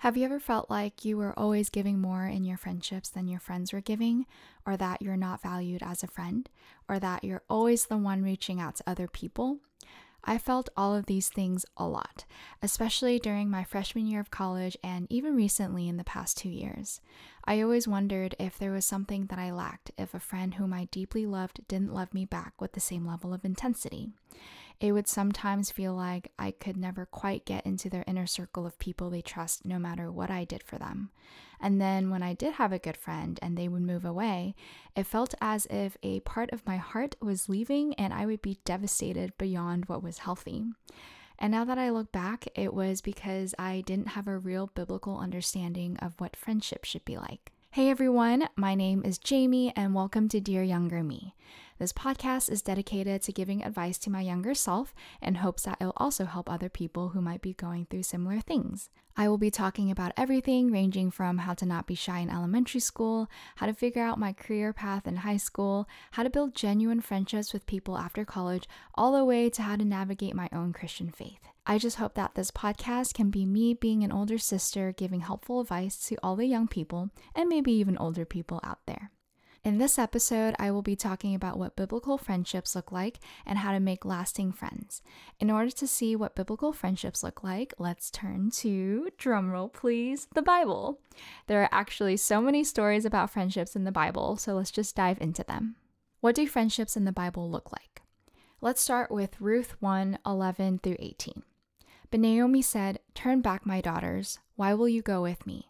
Have you ever felt like you were always giving more in your friendships than your friends were giving, or that you're not valued as a friend, or that you're always the one reaching out to other people? I felt all of these things a lot, especially during my freshman year of college and even recently in the past two years. I always wondered if there was something that I lacked if a friend whom I deeply loved didn't love me back with the same level of intensity. It would sometimes feel like I could never quite get into their inner circle of people they trust no matter what I did for them. And then when I did have a good friend and they would move away, it felt as if a part of my heart was leaving and I would be devastated beyond what was healthy. And now that I look back, it was because I didn't have a real biblical understanding of what friendship should be like. Hey everyone, my name is Jamie, and welcome to Dear Younger Me. This podcast is dedicated to giving advice to my younger self in hopes that it'll also help other people who might be going through similar things. I will be talking about everything ranging from how to not be shy in elementary school, how to figure out my career path in high school, how to build genuine friendships with people after college, all the way to how to navigate my own Christian faith. I just hope that this podcast can be me being an older sister giving helpful advice to all the young people and maybe even older people out there. In this episode, I will be talking about what biblical friendships look like and how to make lasting friends. In order to see what biblical friendships look like, let's turn to, drumroll please, the Bible. There are actually so many stories about friendships in the Bible, so let's just dive into them. What do friendships in the Bible look like? Let's start with Ruth 1 11 through 18. But Naomi said, Turn back, my daughters. Why will you go with me?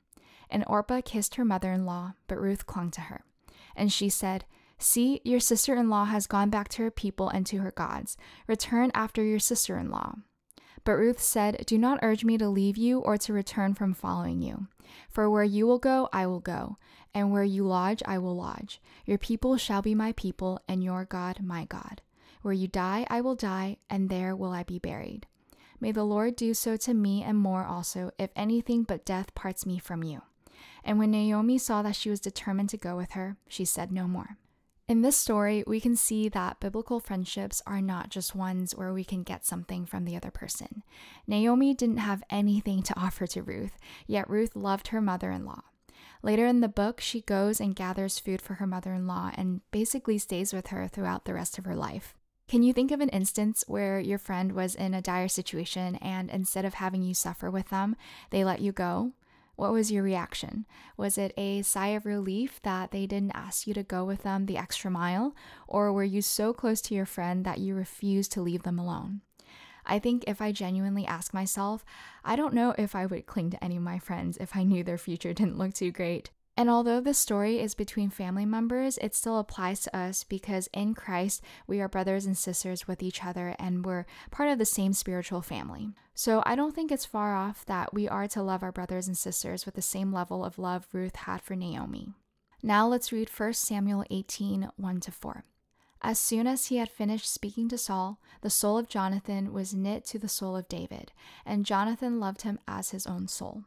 And Orpah kissed her mother in law, but Ruth clung to her. And she said, See, your sister in law has gone back to her people and to her gods. Return after your sister in law. But Ruth said, Do not urge me to leave you or to return from following you. For where you will go, I will go, and where you lodge, I will lodge. Your people shall be my people, and your God my God. Where you die, I will die, and there will I be buried. May the Lord do so to me and more also, if anything but death parts me from you. And when Naomi saw that she was determined to go with her, she said no more. In this story, we can see that biblical friendships are not just ones where we can get something from the other person. Naomi didn't have anything to offer to Ruth, yet Ruth loved her mother in law. Later in the book, she goes and gathers food for her mother in law and basically stays with her throughout the rest of her life. Can you think of an instance where your friend was in a dire situation and instead of having you suffer with them, they let you go? What was your reaction? Was it a sigh of relief that they didn't ask you to go with them the extra mile? Or were you so close to your friend that you refused to leave them alone? I think if I genuinely ask myself, I don't know if I would cling to any of my friends if I knew their future didn't look too great. And although the story is between family members, it still applies to us because in Christ, we are brothers and sisters with each other and we're part of the same spiritual family. So I don't think it's far off that we are to love our brothers and sisters with the same level of love Ruth had for Naomi. Now let's read 1 Samuel 18 1 to 4. As soon as he had finished speaking to Saul, the soul of Jonathan was knit to the soul of David, and Jonathan loved him as his own soul.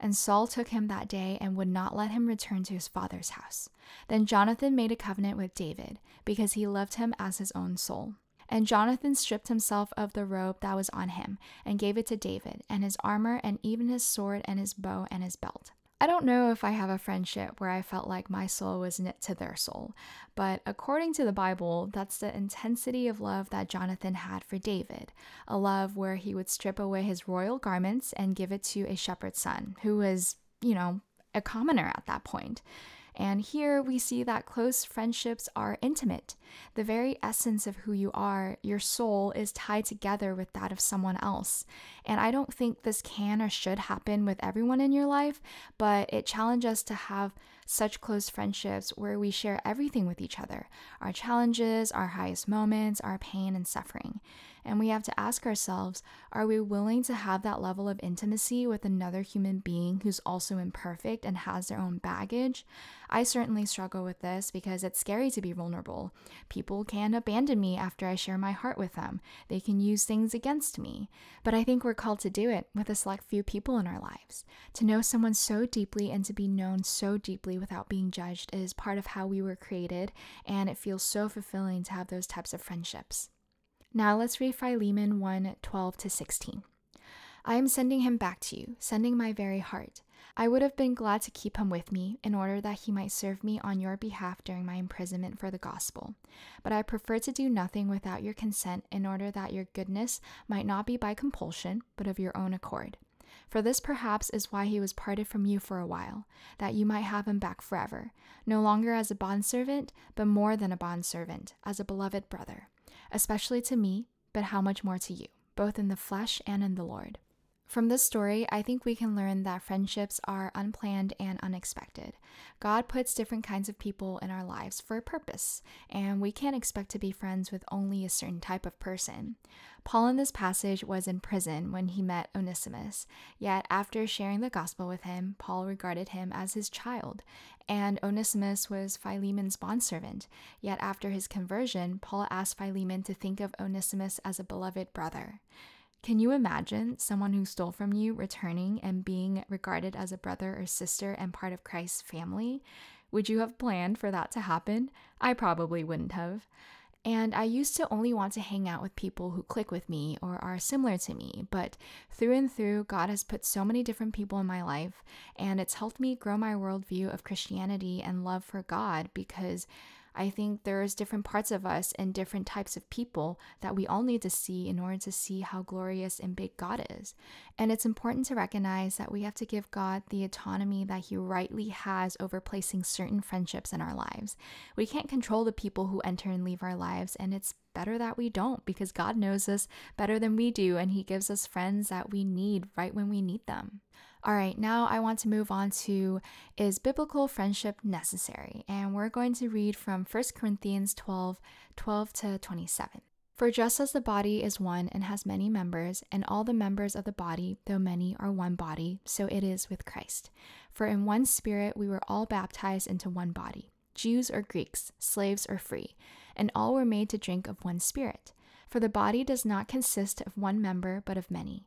And Saul took him that day and would not let him return to his father's house. Then Jonathan made a covenant with David, because he loved him as his own soul. And Jonathan stripped himself of the robe that was on him, and gave it to David, and his armor, and even his sword, and his bow, and his belt. I don't know if I have a friendship where I felt like my soul was knit to their soul, but according to the Bible, that's the intensity of love that Jonathan had for David, a love where he would strip away his royal garments and give it to a shepherd's son, who was, you know, a commoner at that point. And here we see that close friendships are intimate. The very essence of who you are, your soul, is tied together with that of someone else. And I don't think this can or should happen with everyone in your life, but it challenges us to have such close friendships where we share everything with each other our challenges, our highest moments, our pain and suffering. And we have to ask ourselves are we willing to have that level of intimacy with another human being who's also imperfect and has their own baggage? I certainly struggle with this because it's scary to be vulnerable. People can abandon me after I share my heart with them, they can use things against me. But I think we're called to do it with a select few people in our lives. To know someone so deeply and to be known so deeply without being judged is part of how we were created, and it feels so fulfilling to have those types of friendships. Now let's read Philemon 1 12 to 16. I am sending him back to you, sending my very heart. I would have been glad to keep him with me in order that he might serve me on your behalf during my imprisonment for the gospel. But I prefer to do nothing without your consent in order that your goodness might not be by compulsion, but of your own accord. For this perhaps is why he was parted from you for a while, that you might have him back forever, no longer as a bondservant, but more than a bondservant, as a beloved brother especially to me, but how much more to you, both in the flesh and in the Lord. From this story, I think we can learn that friendships are unplanned and unexpected. God puts different kinds of people in our lives for a purpose, and we can't expect to be friends with only a certain type of person. Paul in this passage was in prison when he met Onesimus, yet after sharing the gospel with him, Paul regarded him as his child, and Onesimus was Philemon's bondservant. Yet after his conversion, Paul asked Philemon to think of Onesimus as a beloved brother. Can you imagine someone who stole from you returning and being regarded as a brother or sister and part of Christ's family? Would you have planned for that to happen? I probably wouldn't have. And I used to only want to hang out with people who click with me or are similar to me, but through and through, God has put so many different people in my life, and it's helped me grow my worldview of Christianity and love for God because I think there's different parts of us and different types of people that we all need to see in order to see how glorious and big God is. And it's important to recognize that we have to give God the autonomy that He rightly has over placing certain friendships in our lives. We can't control the people who enter and leave our lives, and it's better that we don't because God knows us better than we do, and He gives us friends that we need right when we need them. All right, now I want to move on to is biblical friendship necessary? And we're going to read from 1 Corinthians 12 12 to 27. For just as the body is one and has many members, and all the members of the body, though many, are one body, so it is with Christ. For in one spirit we were all baptized into one body, Jews or Greeks, slaves or free, and all were made to drink of one spirit. For the body does not consist of one member, but of many.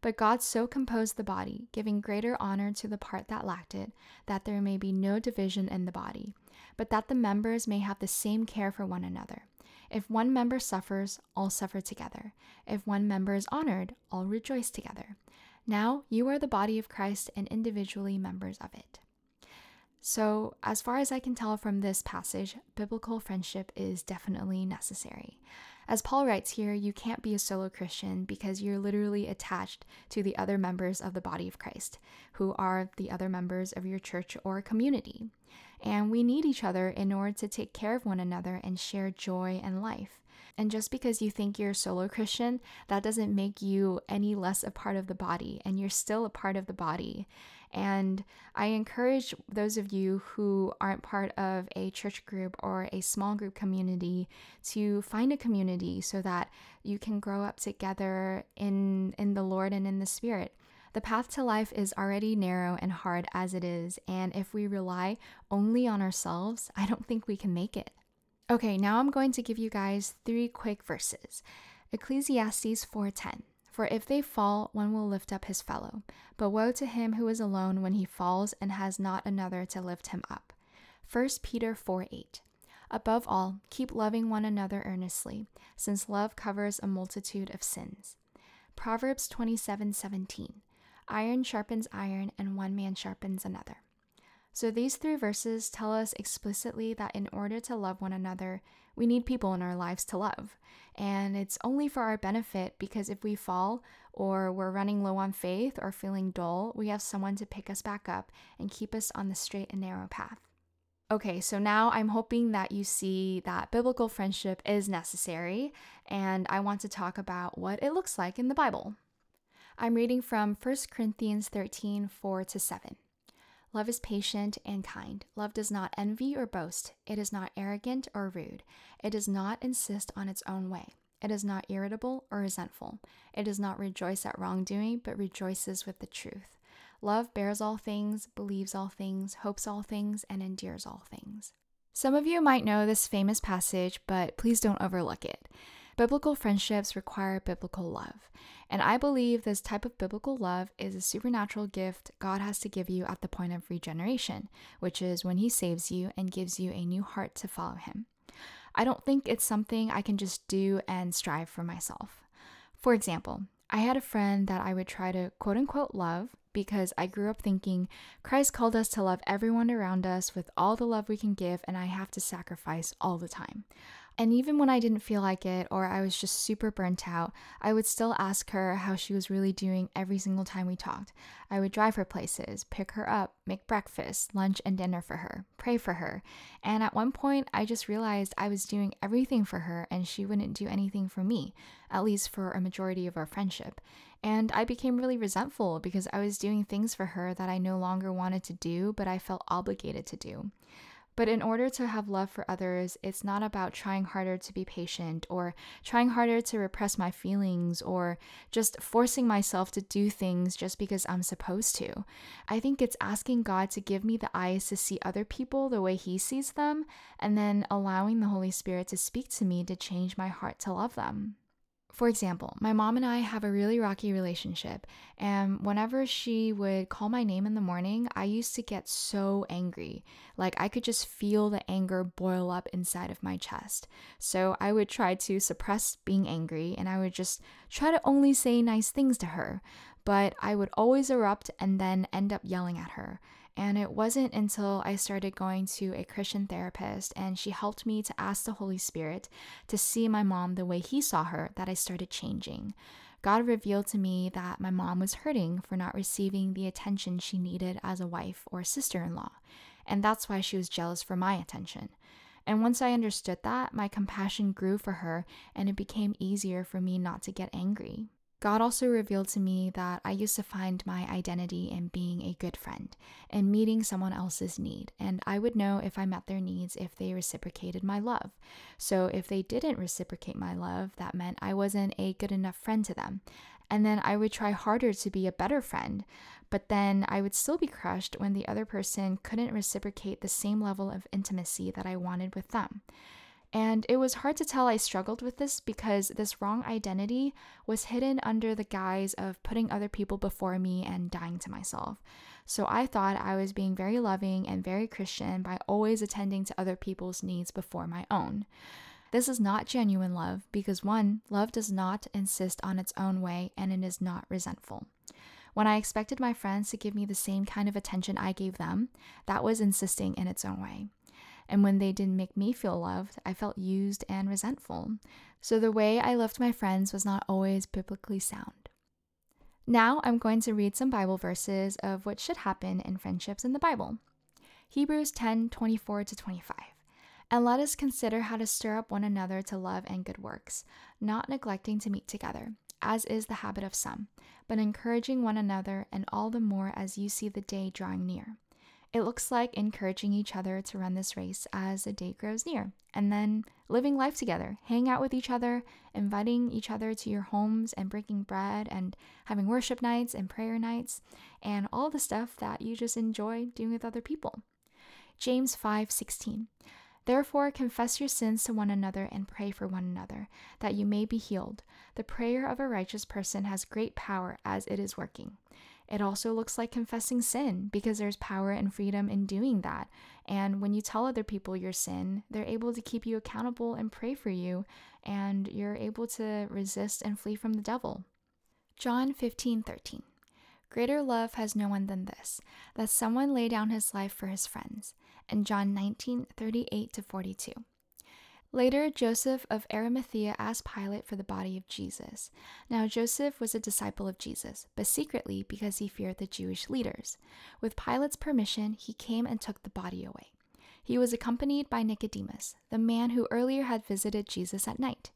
But God so composed the body, giving greater honor to the part that lacked it, that there may be no division in the body, but that the members may have the same care for one another. If one member suffers, all suffer together. If one member is honored, all rejoice together. Now you are the body of Christ and individually members of it. So, as far as I can tell from this passage, biblical friendship is definitely necessary. As Paul writes here, you can't be a solo Christian because you're literally attached to the other members of the body of Christ, who are the other members of your church or community. And we need each other in order to take care of one another and share joy and life. And just because you think you're a solo Christian, that doesn't make you any less a part of the body, and you're still a part of the body. And I encourage those of you who aren't part of a church group or a small group community to find a community so that you can grow up together in, in the Lord and in the Spirit. The path to life is already narrow and hard as it is, and if we rely only on ourselves, I don't think we can make it. Okay, now I'm going to give you guys three quick verses. Ecclesiastes 4:10. For if they fall, one will lift up his fellow. But woe to him who is alone when he falls and has not another to lift him up. 1 Peter 4 8. Above all, keep loving one another earnestly, since love covers a multitude of sins. Proverbs 27 17. Iron sharpens iron, and one man sharpens another. So these three verses tell us explicitly that in order to love one another, we need people in our lives to love. And it's only for our benefit because if we fall or we're running low on faith or feeling dull, we have someone to pick us back up and keep us on the straight and narrow path. Okay, so now I'm hoping that you see that biblical friendship is necessary, and I want to talk about what it looks like in the Bible. I'm reading from 1 Corinthians 13 4 to 7. Love is patient and kind. Love does not envy or boast. It is not arrogant or rude. It does not insist on its own way. It is not irritable or resentful. It does not rejoice at wrongdoing, but rejoices with the truth. Love bears all things, believes all things, hopes all things, and endures all things. Some of you might know this famous passage, but please don't overlook it. Biblical friendships require biblical love. And I believe this type of biblical love is a supernatural gift God has to give you at the point of regeneration, which is when He saves you and gives you a new heart to follow Him. I don't think it's something I can just do and strive for myself. For example, I had a friend that I would try to quote unquote love because I grew up thinking Christ called us to love everyone around us with all the love we can give, and I have to sacrifice all the time. And even when I didn't feel like it or I was just super burnt out, I would still ask her how she was really doing every single time we talked. I would drive her places, pick her up, make breakfast, lunch, and dinner for her, pray for her. And at one point, I just realized I was doing everything for her and she wouldn't do anything for me, at least for a majority of our friendship. And I became really resentful because I was doing things for her that I no longer wanted to do, but I felt obligated to do. But in order to have love for others, it's not about trying harder to be patient or trying harder to repress my feelings or just forcing myself to do things just because I'm supposed to. I think it's asking God to give me the eyes to see other people the way He sees them and then allowing the Holy Spirit to speak to me to change my heart to love them. For example, my mom and I have a really rocky relationship, and whenever she would call my name in the morning, I used to get so angry. Like I could just feel the anger boil up inside of my chest. So I would try to suppress being angry and I would just try to only say nice things to her. But I would always erupt and then end up yelling at her. And it wasn't until I started going to a Christian therapist and she helped me to ask the Holy Spirit to see my mom the way He saw her that I started changing. God revealed to me that my mom was hurting for not receiving the attention she needed as a wife or sister in law, and that's why she was jealous for my attention. And once I understood that, my compassion grew for her and it became easier for me not to get angry. God also revealed to me that I used to find my identity in being a good friend and meeting someone else's need, and I would know if I met their needs if they reciprocated my love. So if they didn't reciprocate my love, that meant I wasn't a good enough friend to them. And then I would try harder to be a better friend, but then I would still be crushed when the other person couldn't reciprocate the same level of intimacy that I wanted with them. And it was hard to tell I struggled with this because this wrong identity was hidden under the guise of putting other people before me and dying to myself. So I thought I was being very loving and very Christian by always attending to other people's needs before my own. This is not genuine love because one, love does not insist on its own way and it is not resentful. When I expected my friends to give me the same kind of attention I gave them, that was insisting in its own way. And when they didn't make me feel loved, I felt used and resentful. So the way I loved my friends was not always biblically sound. Now I'm going to read some Bible verses of what should happen in friendships in the Bible. Hebrews 10 24 to 25. And let us consider how to stir up one another to love and good works, not neglecting to meet together, as is the habit of some, but encouraging one another, and all the more as you see the day drawing near. It looks like encouraging each other to run this race as the date grows near, and then living life together, hang out with each other, inviting each other to your homes and breaking bread and having worship nights and prayer nights, and all the stuff that you just enjoy doing with other people. James 5:16 Therefore confess your sins to one another and pray for one another, that you may be healed. The prayer of a righteous person has great power as it is working. It also looks like confessing sin because there's power and freedom in doing that. And when you tell other people your sin, they're able to keep you accountable and pray for you, and you're able to resist and flee from the devil. John 15 13. Greater love has no one than this, that someone lay down his life for his friends. And John 19 38 to 42. Later, Joseph of Arimathea asked Pilate for the body of Jesus. Now, Joseph was a disciple of Jesus, but secretly because he feared the Jewish leaders. With Pilate's permission, he came and took the body away. He was accompanied by Nicodemus, the man who earlier had visited Jesus at night.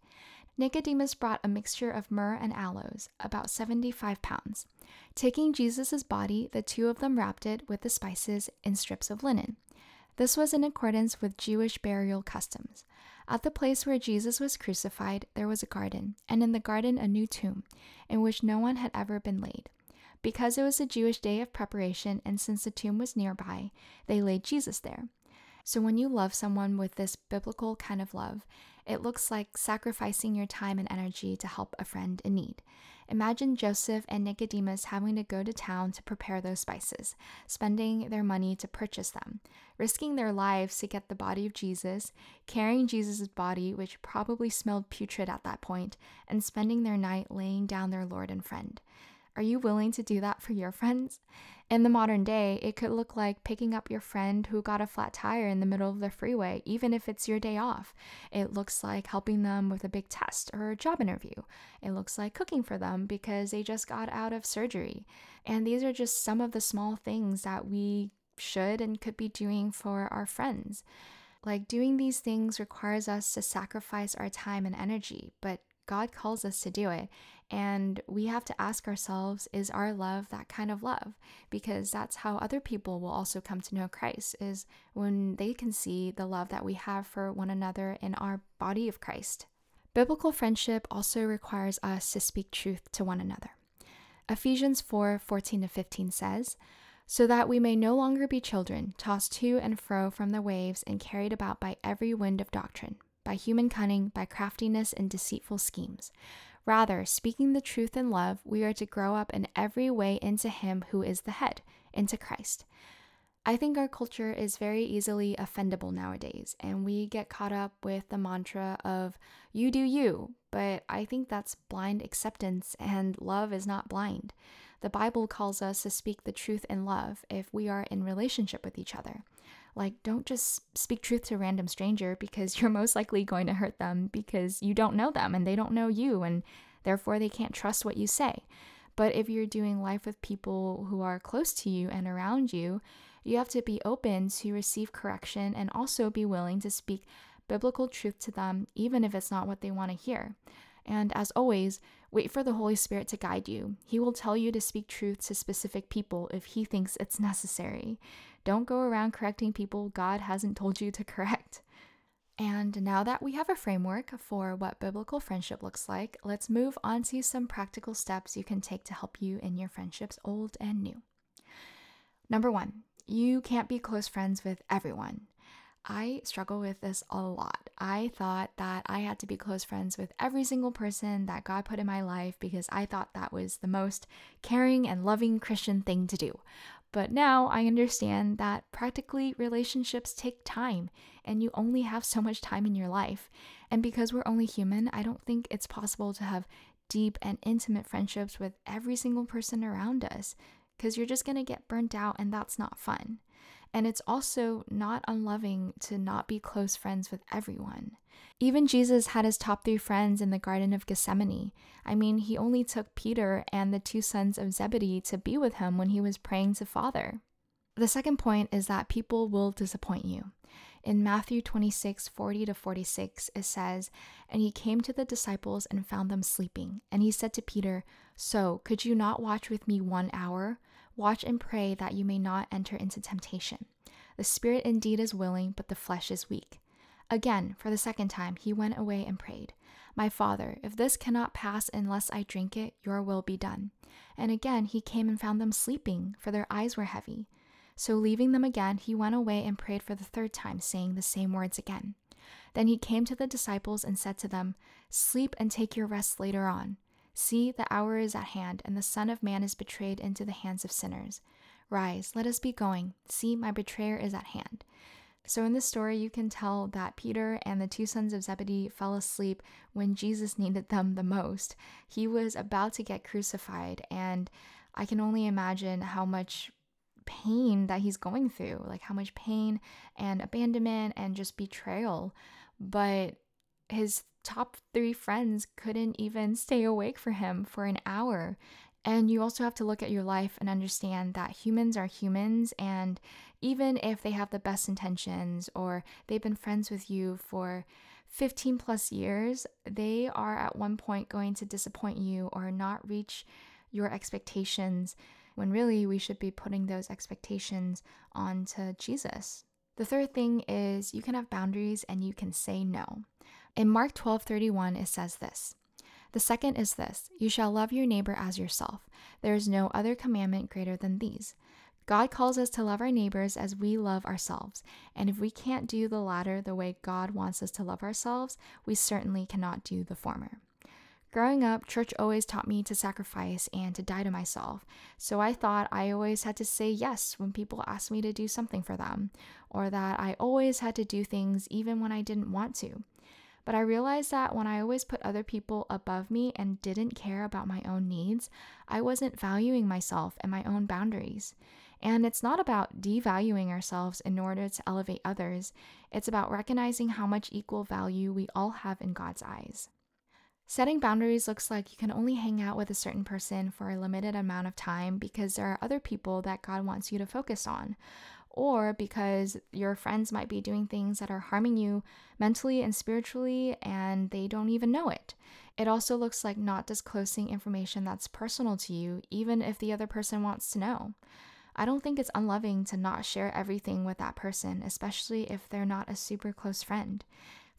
Nicodemus brought a mixture of myrrh and aloes, about 75 pounds. Taking Jesus' body, the two of them wrapped it with the spices in strips of linen. This was in accordance with Jewish burial customs. At the place where Jesus was crucified, there was a garden, and in the garden a new tomb, in which no one had ever been laid. Because it was a Jewish day of preparation, and since the tomb was nearby, they laid Jesus there. So when you love someone with this biblical kind of love, it looks like sacrificing your time and energy to help a friend in need. Imagine Joseph and Nicodemus having to go to town to prepare those spices, spending their money to purchase them, risking their lives to get the body of Jesus, carrying Jesus' body, which probably smelled putrid at that point, and spending their night laying down their Lord and friend. Are you willing to do that for your friends? In the modern day, it could look like picking up your friend who got a flat tire in the middle of the freeway, even if it's your day off. It looks like helping them with a big test or a job interview. It looks like cooking for them because they just got out of surgery. And these are just some of the small things that we should and could be doing for our friends. Like doing these things requires us to sacrifice our time and energy, but God calls us to do it. And we have to ask ourselves, is our love that kind of love? Because that's how other people will also come to know Christ, is when they can see the love that we have for one another in our body of Christ. Biblical friendship also requires us to speak truth to one another. Ephesians 4 14 to 15 says, So that we may no longer be children, tossed to and fro from the waves and carried about by every wind of doctrine by human cunning, by craftiness and deceitful schemes. Rather, speaking the truth in love, we are to grow up in every way into Him who is the head, into Christ. I think our culture is very easily offendable nowadays, and we get caught up with the mantra of you do you, but I think that's blind acceptance, and love is not blind. The Bible calls us to speak the truth in love if we are in relationship with each other. Like, don't just speak truth to a random stranger because you're most likely going to hurt them because you don't know them and they don't know you, and therefore they can't trust what you say. But if you're doing life with people who are close to you and around you, you have to be open to receive correction and also be willing to speak biblical truth to them, even if it's not what they want to hear. And as always, wait for the Holy Spirit to guide you. He will tell you to speak truth to specific people if He thinks it's necessary. Don't go around correcting people God hasn't told you to correct. And now that we have a framework for what biblical friendship looks like, let's move on to some practical steps you can take to help you in your friendships, old and new. Number one, you can't be close friends with everyone. I struggle with this a lot. I thought that I had to be close friends with every single person that God put in my life because I thought that was the most caring and loving Christian thing to do. But now I understand that practically relationships take time and you only have so much time in your life. And because we're only human, I don't think it's possible to have deep and intimate friendships with every single person around us because you're just going to get burnt out and that's not fun. And it's also not unloving to not be close friends with everyone. Even Jesus had his top three friends in the Garden of Gethsemane. I mean, he only took Peter and the two sons of Zebedee to be with him when he was praying to Father. The second point is that people will disappoint you. In Matthew 26, 40 to 46, it says, And he came to the disciples and found them sleeping. And he said to Peter, So, could you not watch with me one hour? Watch and pray that you may not enter into temptation. The spirit indeed is willing, but the flesh is weak. Again, for the second time, he went away and prayed, My Father, if this cannot pass unless I drink it, your will be done. And again he came and found them sleeping, for their eyes were heavy. So leaving them again, he went away and prayed for the third time, saying the same words again. Then he came to the disciples and said to them, Sleep and take your rest later on. See, the hour is at hand, and the Son of Man is betrayed into the hands of sinners. Rise, let us be going. See, my betrayer is at hand. So, in this story, you can tell that Peter and the two sons of Zebedee fell asleep when Jesus needed them the most. He was about to get crucified, and I can only imagine how much pain that he's going through like how much pain and abandonment and just betrayal. But his top three friends couldn't even stay awake for him for an hour. And you also have to look at your life and understand that humans are humans. And even if they have the best intentions or they've been friends with you for 15 plus years, they are at one point going to disappoint you or not reach your expectations when really we should be putting those expectations onto Jesus. The third thing is you can have boundaries and you can say no. In Mark 12:31 it says this. The second is this You shall love your neighbor as yourself. There is no other commandment greater than these. God calls us to love our neighbors as we love ourselves. And if we can't do the latter the way God wants us to love ourselves, we certainly cannot do the former. Growing up, church always taught me to sacrifice and to die to myself. So I thought I always had to say yes when people asked me to do something for them, or that I always had to do things even when I didn't want to. But I realized that when I always put other people above me and didn't care about my own needs, I wasn't valuing myself and my own boundaries. And it's not about devaluing ourselves in order to elevate others, it's about recognizing how much equal value we all have in God's eyes. Setting boundaries looks like you can only hang out with a certain person for a limited amount of time because there are other people that God wants you to focus on, or because your friends might be doing things that are harming you mentally and spiritually and they don't even know it. It also looks like not disclosing information that's personal to you, even if the other person wants to know. I don't think it's unloving to not share everything with that person, especially if they're not a super close friend.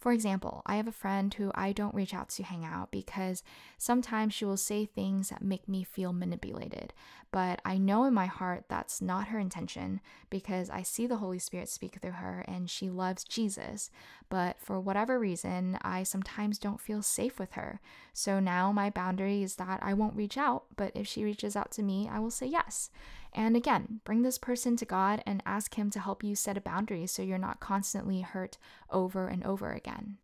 For example, I have a friend who I don't reach out to hang out because sometimes she will say things that make me feel manipulated. But I know in my heart that's not her intention because I see the Holy Spirit speak through her and she loves Jesus. But for whatever reason, I sometimes don't feel safe with her. So now my boundary is that I won't reach out, but if she reaches out to me, I will say yes. And again, bring this person to God and ask Him to help you set a boundary so you're not constantly hurt over and over again.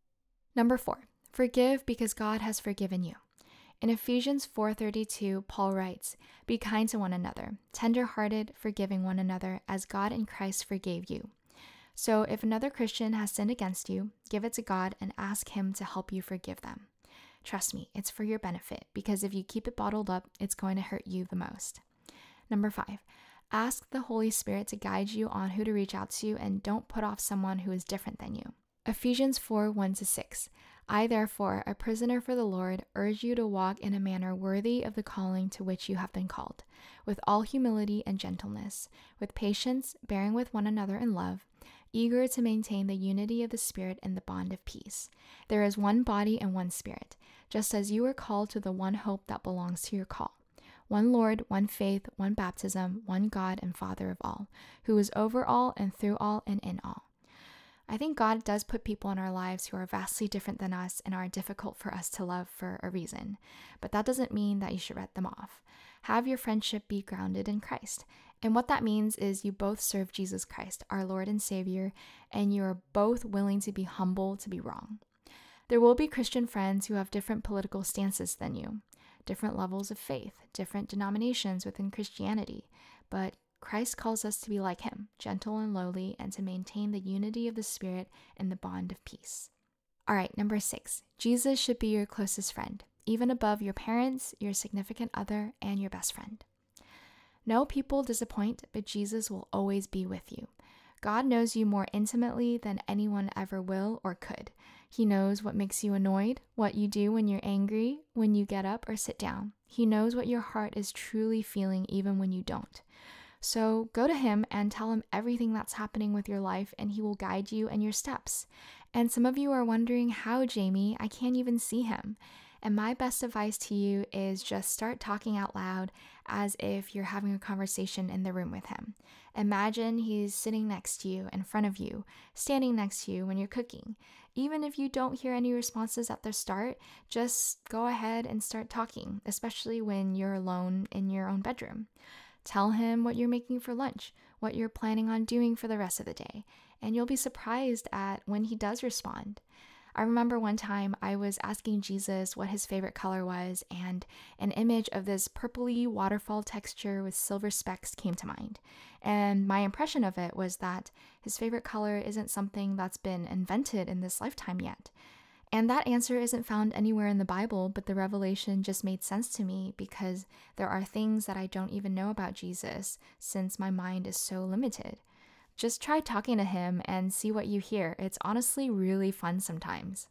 Number four, forgive because God has forgiven you. In Ephesians 4:32, Paul writes, "Be kind to one another, tender-hearted, forgiving one another, as God in Christ forgave you." So, if another Christian has sinned against you, give it to God and ask Him to help you forgive them. Trust me, it's for your benefit because if you keep it bottled up, it's going to hurt you the most. Number five, ask the Holy Spirit to guide you on who to reach out to and don't put off someone who is different than you. Ephesians 4 1 6. I, therefore, a prisoner for the Lord, urge you to walk in a manner worthy of the calling to which you have been called, with all humility and gentleness, with patience, bearing with one another in love, eager to maintain the unity of the Spirit in the bond of peace. There is one body and one Spirit, just as you are called to the one hope that belongs to your call one Lord, one faith, one baptism, one God and Father of all, who is over all and through all and in all. I think God does put people in our lives who are vastly different than us and are difficult for us to love for a reason, but that doesn't mean that you should write them off. Have your friendship be grounded in Christ. And what that means is you both serve Jesus Christ, our Lord and Savior, and you are both willing to be humble to be wrong. There will be Christian friends who have different political stances than you different levels of faith, different denominations within Christianity, but Christ calls us to be like him, gentle and lowly, and to maintain the unity of the Spirit and the bond of peace. All right, number six, Jesus should be your closest friend, even above your parents, your significant other, and your best friend. No people disappoint, but Jesus will always be with you. God knows you more intimately than anyone ever will or could. He knows what makes you annoyed, what you do when you're angry, when you get up or sit down. He knows what your heart is truly feeling even when you don't. So go to Him and tell Him everything that's happening with your life, and He will guide you and your steps. And some of you are wondering, how, Jamie? I can't even see Him. And my best advice to you is just start talking out loud as if you're having a conversation in the room with him. Imagine he's sitting next to you, in front of you, standing next to you when you're cooking. Even if you don't hear any responses at the start, just go ahead and start talking, especially when you're alone in your own bedroom. Tell him what you're making for lunch, what you're planning on doing for the rest of the day, and you'll be surprised at when he does respond. I remember one time I was asking Jesus what his favorite color was, and an image of this purpley waterfall texture with silver specks came to mind. And my impression of it was that his favorite color isn't something that's been invented in this lifetime yet. And that answer isn't found anywhere in the Bible, but the revelation just made sense to me because there are things that I don't even know about Jesus since my mind is so limited. Just try talking to him and see what you hear. It's honestly really fun sometimes.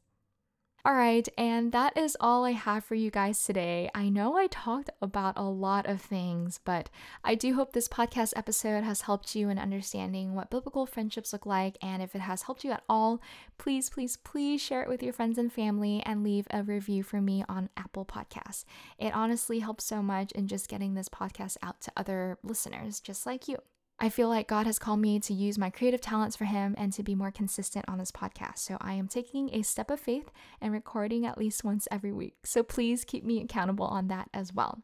All right, and that is all I have for you guys today. I know I talked about a lot of things, but I do hope this podcast episode has helped you in understanding what biblical friendships look like. And if it has helped you at all, please, please, please share it with your friends and family and leave a review for me on Apple Podcasts. It honestly helps so much in just getting this podcast out to other listeners just like you. I feel like God has called me to use my creative talents for Him and to be more consistent on this podcast. So I am taking a step of faith and recording at least once every week. So please keep me accountable on that as well.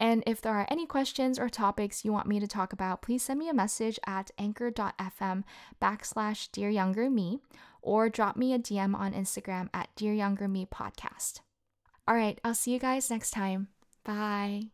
And if there are any questions or topics you want me to talk about, please send me a message at anchor.fm backslash dear younger me or drop me a DM on Instagram at dear younger me podcast. All right, I'll see you guys next time. Bye.